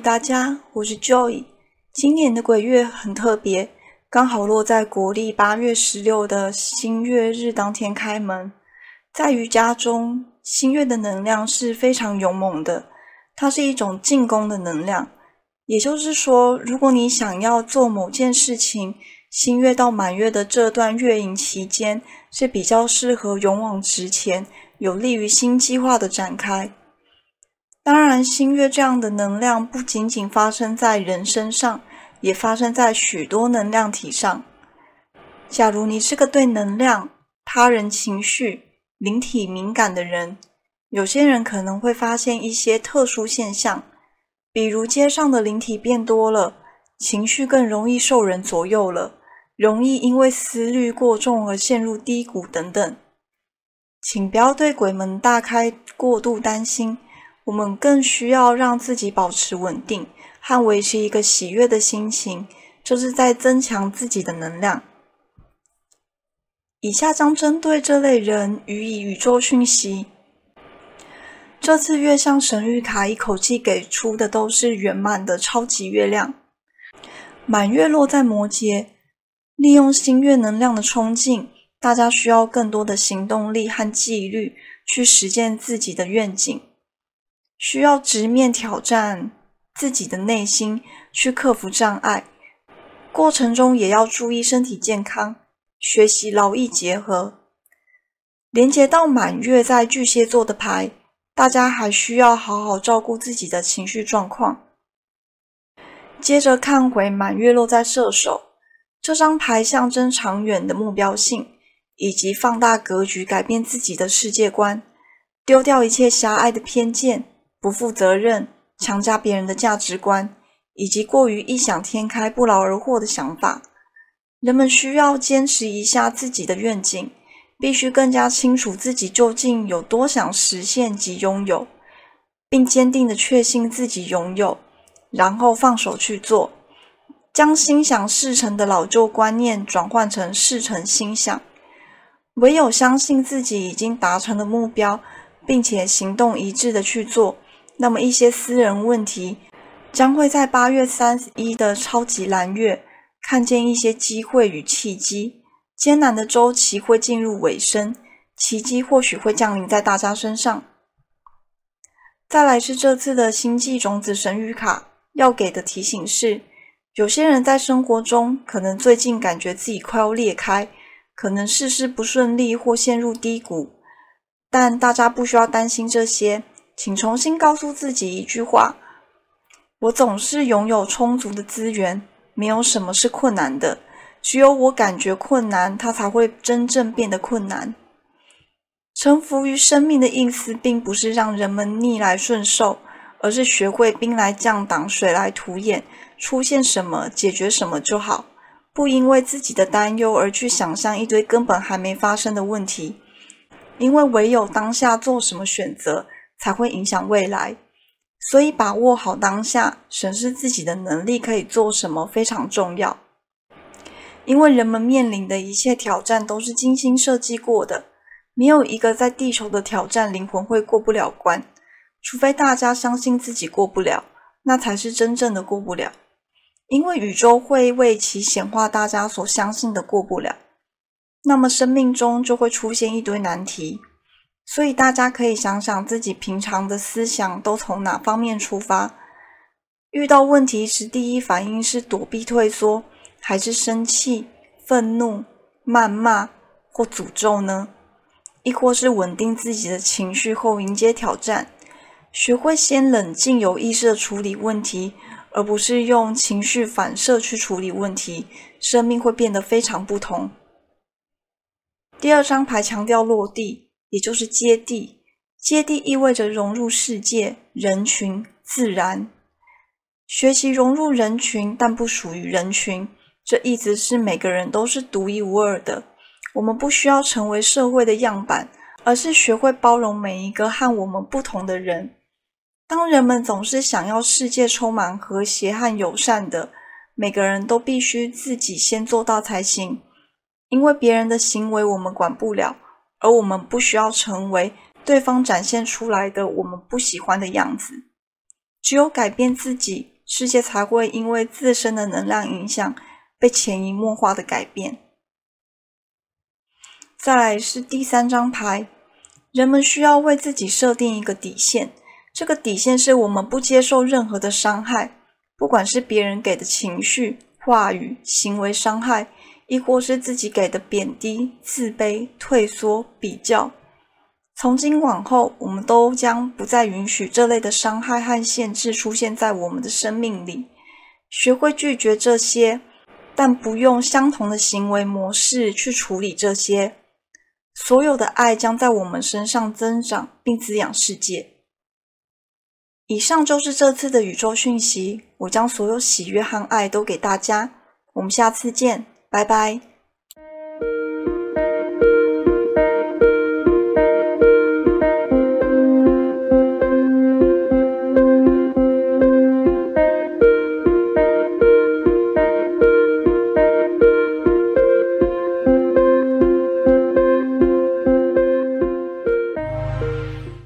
大家，我是 Joy。今年的鬼月很特别，刚好落在国历八月十六的新月日当天开门。在瑜伽中，新月的能量是非常勇猛的，它是一种进攻的能量。也就是说，如果你想要做某件事情，新月到满月的这段月影期间是比较适合勇往直前，有利于新计划的展开。当然，新月这样的能量不仅仅发生在人身上，也发生在许多能量体上。假如你是个对能量、他人情绪、灵体敏感的人，有些人可能会发现一些特殊现象，比如街上的灵体变多了，情绪更容易受人左右了，容易因为思虑过重而陷入低谷等等。请不要对鬼门大开过度担心。我们更需要让自己保持稳定和维持一个喜悦的心情，就是在增强自己的能量。以下将针对这类人予以宇宙讯息。这次月相神谕卡一口气给出的都是圆满的超级月亮。满月落在摩羯，利用新月能量的冲劲，大家需要更多的行动力和纪律去实践自己的愿景。需要直面挑战自己的内心，去克服障碍。过程中也要注意身体健康，学习劳逸结合。连接到满月在巨蟹座的牌，大家还需要好好照顾自己的情绪状况。接着看回满月落在射手，这张牌象征长远的目标性，以及放大格局，改变自己的世界观，丢掉一切狭隘的偏见。不负责任、强加别人的价值观，以及过于异想天开、不劳而获的想法，人们需要坚持一下自己的愿景，必须更加清楚自己究竟有多想实现及拥有，并坚定地确信自己拥有，然后放手去做，将心想事成的老旧观念转换成事成心想。唯有相信自己已经达成的目标，并且行动一致的去做。那么一些私人问题将会在八月三十一的超级蓝月看见一些机会与契机，艰难的周期会进入尾声，奇迹或许会降临在大家身上。再来是这次的星际种子神谕卡要给的提醒是：有些人在生活中可能最近感觉自己快要裂开，可能事事不顺利或陷入低谷，但大家不需要担心这些。请重新告诉自己一句话：我总是拥有充足的资源，没有什么是困难的。只有我感觉困难，它才会真正变得困难。臣服于生命的意思，并不是让人们逆来顺受，而是学会兵来将挡，水来土掩，出现什么解决什么就好，不因为自己的担忧而去想象一堆根本还没发生的问题。因为唯有当下做什么选择，才会影响未来，所以把握好当下，审视自己的能力可以做什么非常重要。因为人们面临的一切挑战都是精心设计过的，没有一个在地球的挑战灵魂会过不了关，除非大家相信自己过不了，那才是真正的过不了。因为宇宙会为其显化大家所相信的过不了，那么生命中就会出现一堆难题。所以大家可以想想自己平常的思想都从哪方面出发？遇到问题时，第一反应是躲避退缩，还是生气、愤怒、谩骂或诅咒呢？亦或是稳定自己的情绪后迎接挑战？学会先冷静、有意识地处理问题，而不是用情绪反射去处理问题，生命会变得非常不同。第二张牌强调落地。也就是接地，接地意味着融入世界、人群、自然，学习融入人群，但不属于人群。这意思是每个人都是独一无二的，我们不需要成为社会的样板，而是学会包容每一个和我们不同的人。当人们总是想要世界充满和谐和友善的，每个人都必须自己先做到才行，因为别人的行为我们管不了。而我们不需要成为对方展现出来的我们不喜欢的样子，只有改变自己，世界才会因为自身的能量影响被潜移默化的改变。再来是第三张牌，人们需要为自己设定一个底线，这个底线是我们不接受任何的伤害，不管是别人给的情绪、话语、行为伤害，亦或是自己给的贬低、自卑、退缩、比较。从今往后，我们都将不再允许这类的伤害和限制出现在我们的生命里，学会拒绝这些，但不用相同的行为模式去处理这些。所有的爱将在我们身上增长并滋养世界。以上就是这次的宇宙讯息，我将所有喜悦和爱都给大家。我们下次见，拜拜。